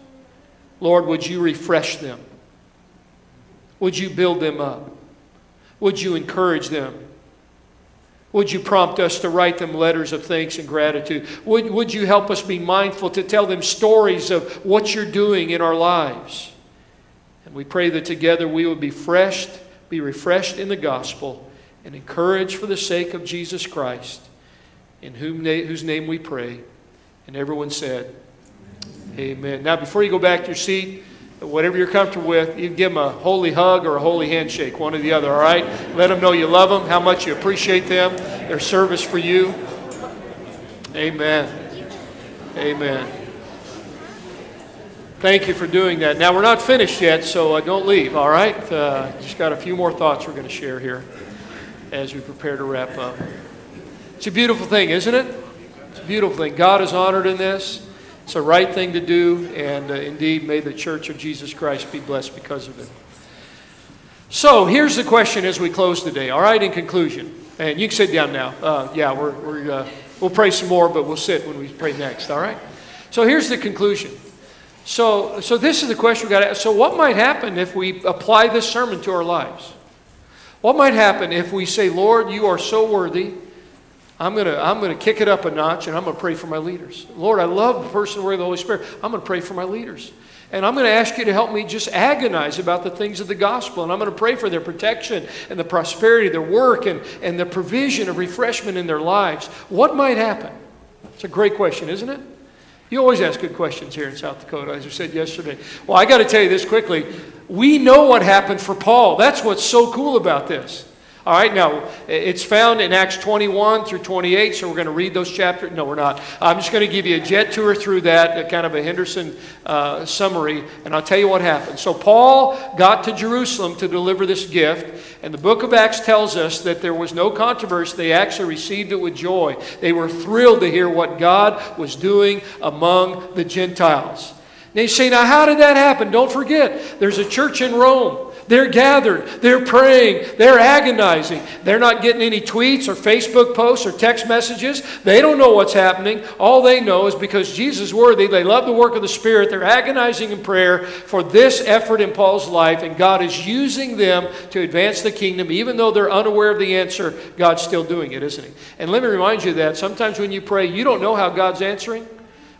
Lord, would you refresh them? Would you build them up? Would you encourage them? Would you prompt us to write them letters of thanks and gratitude? Would, would you help us be mindful to tell them stories of what you're doing in our lives? And we pray that together we would be refreshed, be refreshed in the gospel and encouraged for the sake of Jesus Christ, in whom whose name we pray. And everyone said, Amen. Now, before you go back to your seat, whatever you're comfortable with, you give them a holy hug or a holy handshake, one or the other, all right? Let them know you love them, how much you appreciate them, their service for you. Amen. Amen. Thank you for doing that. Now, we're not finished yet, so uh, don't leave, all right? Uh, just got a few more thoughts we're going to share here as we prepare to wrap up. It's a beautiful thing, isn't it? It's a beautiful thing. God is honored in this. It's a right thing to do, and uh, indeed, may the Church of Jesus Christ be blessed because of it. So, here's the question as we close today, all right, in conclusion. And you can sit down now. Uh, yeah, we're, we're, uh, We'll pray some more, but we'll sit when we pray next, all right? So here's the conclusion. So, so this is the question we got to ask. So, what might happen if we apply this sermon to our lives? What might happen if we say, Lord, you are so worthy. I'm going to I'm going to kick it up a notch and I'm going to pray for my leaders. Lord, I love the person where the Holy Spirit. I'm going to pray for my leaders. And I'm going to ask you to help me just agonize about the things of the gospel. And I'm going to pray for their protection and the prosperity, their work, and, and the provision of refreshment in their lives. What might happen? It's a great question, isn't it? You always ask good questions here in South Dakota, as I said yesterday. Well, I got to tell you this quickly. We know what happened for Paul. That's what's so cool about this. All right, now it's found in Acts 21 through 28, so we're going to read those chapters. No, we're not. I'm just going to give you a jet tour through that, kind of a Henderson uh, summary, and I'll tell you what happened. So, Paul got to Jerusalem to deliver this gift, and the book of Acts tells us that there was no controversy. They actually received it with joy. They were thrilled to hear what God was doing among the Gentiles. Now you say, now how did that happen? Don't forget, there's a church in Rome. They're gathered, they're praying, they're agonizing. They're not getting any tweets or Facebook posts or text messages. They don't know what's happening. All they know is because Jesus is worthy, they love the work of the Spirit, they're agonizing in prayer for this effort in Paul's life, and God is using them to advance the kingdom. Even though they're unaware of the answer, God's still doing it, isn't He? And let me remind you that sometimes when you pray, you don't know how God's answering.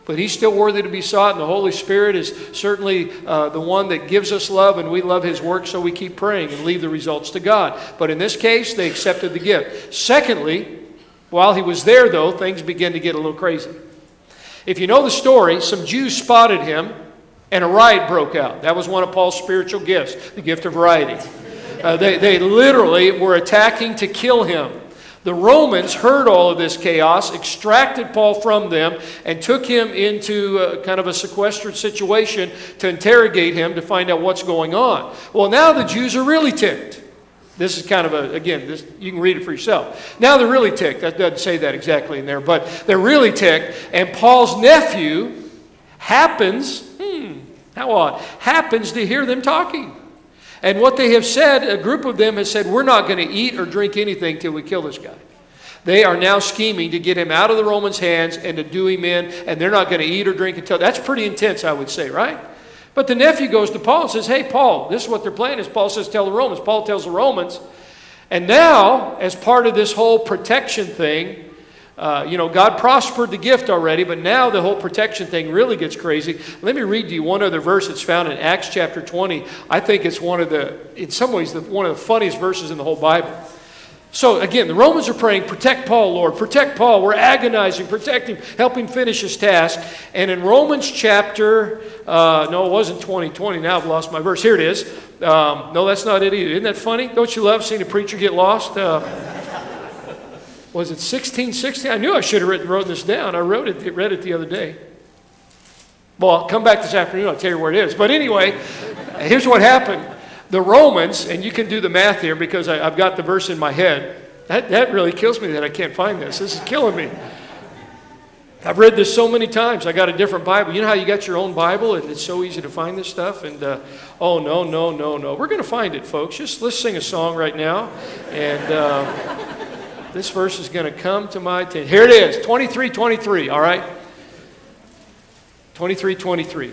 But he's still worthy to be sought, and the Holy Spirit is certainly uh, the one that gives us love, and we love his work, so we keep praying and leave the results to God. But in this case, they accepted the gift. Secondly, while he was there, though, things began to get a little crazy. If you know the story, some Jews spotted him, and a riot broke out. That was one of Paul's spiritual gifts, the gift of rioting. Uh, they, they literally were attacking to kill him. The Romans heard all of this chaos, extracted Paul from them, and took him into a, kind of a sequestered situation to interrogate him to find out what's going on. Well, now the Jews are really ticked. This is kind of a, again, this, you can read it for yourself. Now they're really ticked. That doesn't say that exactly in there, but they're really ticked. And Paul's nephew happens, hmm, how odd, happens to hear them talking. And what they have said, a group of them has said, we're not going to eat or drink anything till we kill this guy. They are now scheming to get him out of the Romans' hands and to do him in, and they're not going to eat or drink until. That's pretty intense, I would say, right? But the nephew goes to Paul and says, Hey, Paul, this is what their plan is. Paul says, Tell the Romans. Paul tells the Romans. And now, as part of this whole protection thing, uh, you know, God prospered the gift already, but now the whole protection thing really gets crazy. Let me read to you one other verse that's found in Acts chapter 20. I think it's one of the, in some ways, the, one of the funniest verses in the whole Bible. So again, the Romans are praying, protect Paul, Lord, protect Paul. We're agonizing, protect him, help him finish his task. And in Romans chapter, uh, no, it wasn't 20, 20, now I've lost my verse. Here it is. Um, no, that's not it either. Isn't that funny? Don't you love seeing a preacher get lost? Uh, was it 1660? I knew I should have written, wrote this down. I wrote it, read it the other day. Well, I'll come back this afternoon. I'll tell you where it is. But anyway, here's what happened. The Romans, and you can do the math here because I, have got the verse in my head. That, that really kills me that I can't find this. This is killing me. I've read this so many times. I got a different Bible. You know how you got your own Bible and it's so easy to find this stuff? And uh, oh, no, no, no, no. We're going to find it, folks. Just let's sing a song right now. And. Uh, this verse is going to come to my attention. Here it is 23 23, all right? 23 23.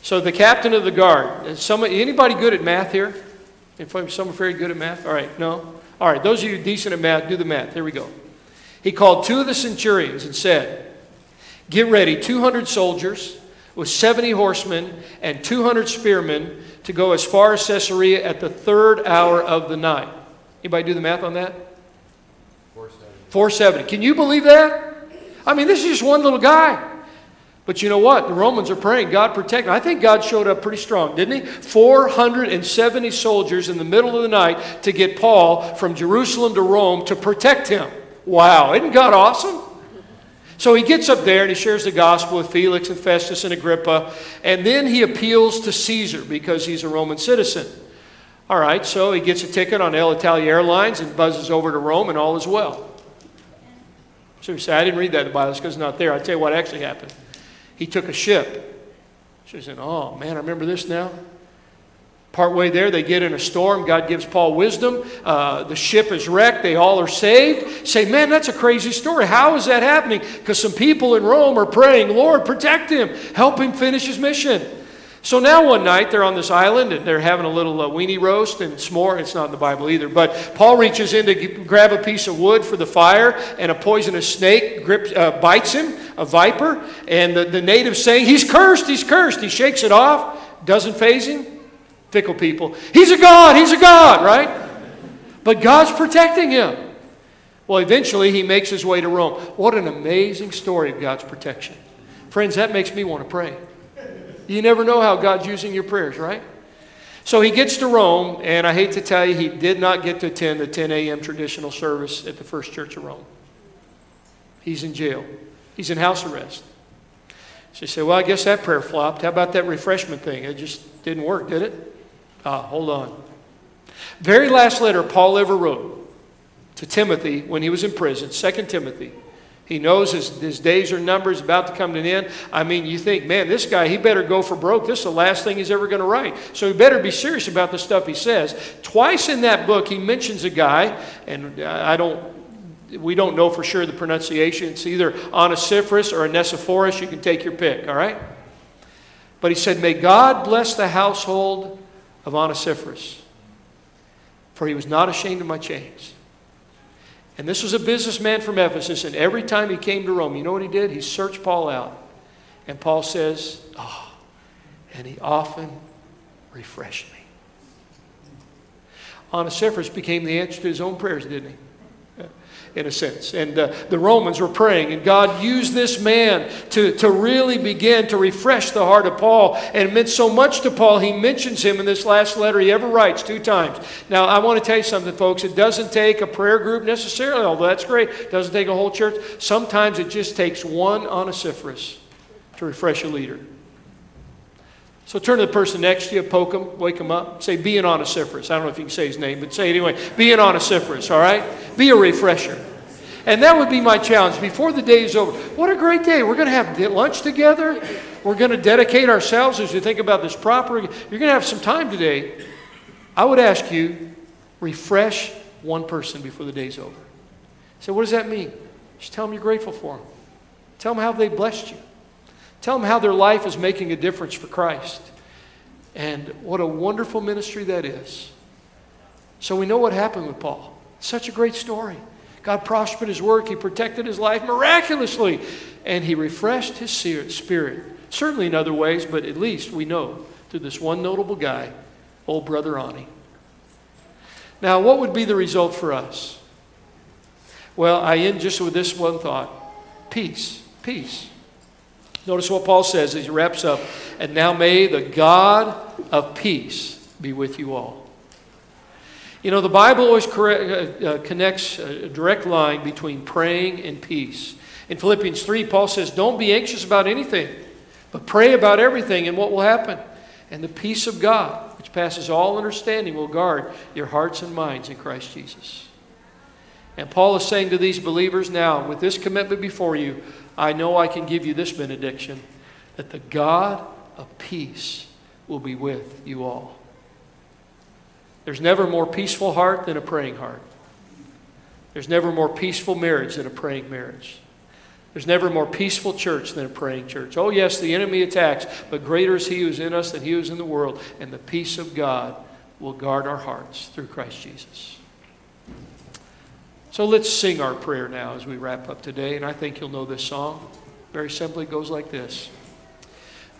So the captain of the guard, some, anybody good at math here? If someone very good at math? All right, no? All right, those of you decent at math, do the math. Here we go. He called two of the centurions and said, Get ready, 200 soldiers with 70 horsemen and 200 spearmen to go as far as Caesarea at the third hour of the night. Anybody do the math on that? 470. Can you believe that? I mean, this is just one little guy. But you know what? The Romans are praying, God protect. I think God showed up pretty strong, didn't he? 470 soldiers in the middle of the night to get Paul from Jerusalem to Rome to protect him. Wow, isn't God awesome? So he gets up there and he shares the gospel with Felix and Festus and Agrippa, and then he appeals to Caesar because he's a Roman citizen. All right, so he gets a ticket on Alitalia Airlines and buzzes over to Rome, and all is well. So you say, I didn't read that in the Bible It's because it's not there. I'll tell you what actually happened. He took a ship. She said, Oh, man, I remember this now. Partway there, they get in a storm. God gives Paul wisdom. Uh, the ship is wrecked. They all are saved. Say, man, that's a crazy story. How is that happening? Because some people in Rome are praying, Lord, protect him, help him finish his mission. So now one night they're on this island and they're having a little uh, weenie roast and s'more. It's not in the Bible either. But Paul reaches in to g- grab a piece of wood for the fire and a poisonous snake grips, uh, bites him, a viper. And the, the native's saying, He's cursed, he's cursed. He shakes it off, doesn't faze him. Fickle people. He's a God, he's a God, right? But God's protecting him. Well, eventually he makes his way to Rome. What an amazing story of God's protection. Friends, that makes me want to pray. You never know how God's using your prayers, right? So he gets to Rome, and I hate to tell you, he did not get to attend the 10 a.m. traditional service at the First Church of Rome. He's in jail, he's in house arrest. She said, Well, I guess that prayer flopped. How about that refreshment thing? It just didn't work, did it? Ah, hold on. Very last letter Paul ever wrote to Timothy when he was in prison, 2 Timothy. He knows his, his days are numbered, he's about to come to an end. I mean, you think, man, this guy, he better go for broke. This is the last thing he's ever going to write. So he better be serious about the stuff he says. Twice in that book, he mentions a guy, and uh, I don't, we don't know for sure the pronunciation. It's either Onesiphorus or Onesiphorus. You can take your pick, all right? But he said, May God bless the household of Onesiphorus, for he was not ashamed of my chains. And this was a businessman from Ephesus, and every time he came to Rome, you know what he did? He searched Paul out. And Paul says, Oh, and he often refreshed me. Onesiphorus became the answer to his own prayers, didn't he? In a sense. And uh, the Romans were praying, and God used this man to, to really begin to refresh the heart of Paul. And it meant so much to Paul, he mentions him in this last letter he ever writes two times. Now, I want to tell you something, folks. It doesn't take a prayer group necessarily, although that's great. It doesn't take a whole church. Sometimes it just takes one Onesiphorus to refresh a leader. So turn to the person next to you, poke him, wake him up. Say, be an Onesiphorus. I don't know if you can say his name, but say it anyway. Be an Onesiphorus, all right? Be a refresher. And that would be my challenge before the day is over. What a great day. We're going to have lunch together. We're going to dedicate ourselves as you think about this proper. You're going to have some time today. I would ask you, refresh one person before the day's over. So, what does that mean? Just tell them you're grateful for them. Tell them how they blessed you. Tell them how their life is making a difference for Christ. And what a wonderful ministry that is. So we know what happened with Paul. Such a great story. God prospered his work, he protected his life miraculously, and he refreshed his spirit. Certainly in other ways, but at least we know through this one notable guy, old brother Ani. Now, what would be the result for us? Well, I end just with this one thought peace. Peace. Notice what Paul says as he wraps up. And now may the God of peace be with you all. You know, the Bible always correct, uh, uh, connects a direct line between praying and peace. In Philippians 3, Paul says, Don't be anxious about anything, but pray about everything, and what will happen? And the peace of God, which passes all understanding, will guard your hearts and minds in Christ Jesus. And Paul is saying to these believers now, with this commitment before you, I know I can give you this benediction that the God of peace will be with you all. There's never more peaceful heart than a praying heart. There's never more peaceful marriage than a praying marriage. There's never more peaceful church than a praying church. Oh, yes, the enemy attacks, but greater is he who is in us than he who is in the world. And the peace of God will guard our hearts through Christ Jesus. So let's sing our prayer now as we wrap up today. And I think you'll know this song. Very simply, goes like this.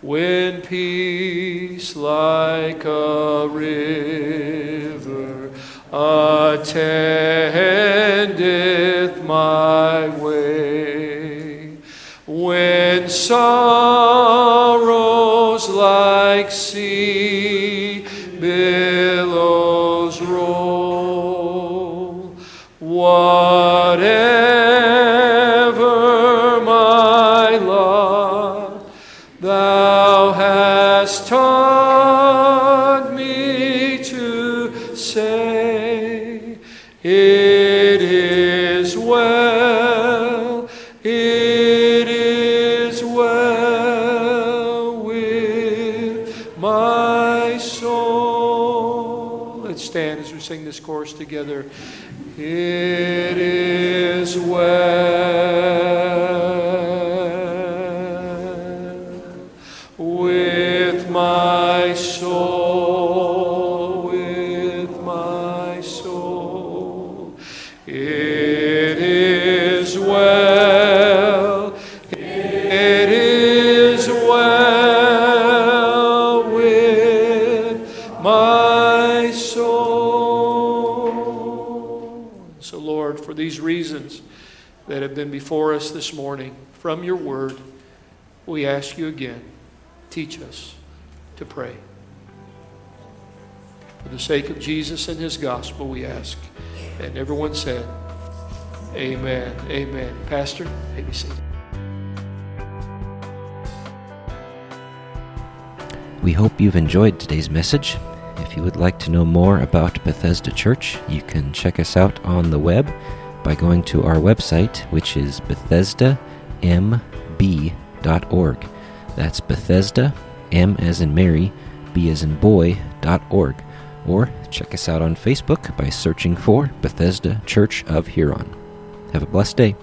When peace like a river attendeth my way, when sorrows like sea billows roll, whatever together. It is well with my soul, with my soul. It is well, have been before us this morning, from your word, we ask you again teach us to pray. For the sake of Jesus and his gospel, we ask. And everyone said, Amen. Amen. Pastor, be. We hope you've enjoyed today's message. If you would like to know more about Bethesda Church, you can check us out on the web by going to our website, which is BethesdaMB.org. That's Bethesda, M as in Mary, B as in boy, dot org. Or check us out on Facebook by searching for Bethesda Church of Huron. Have a blessed day.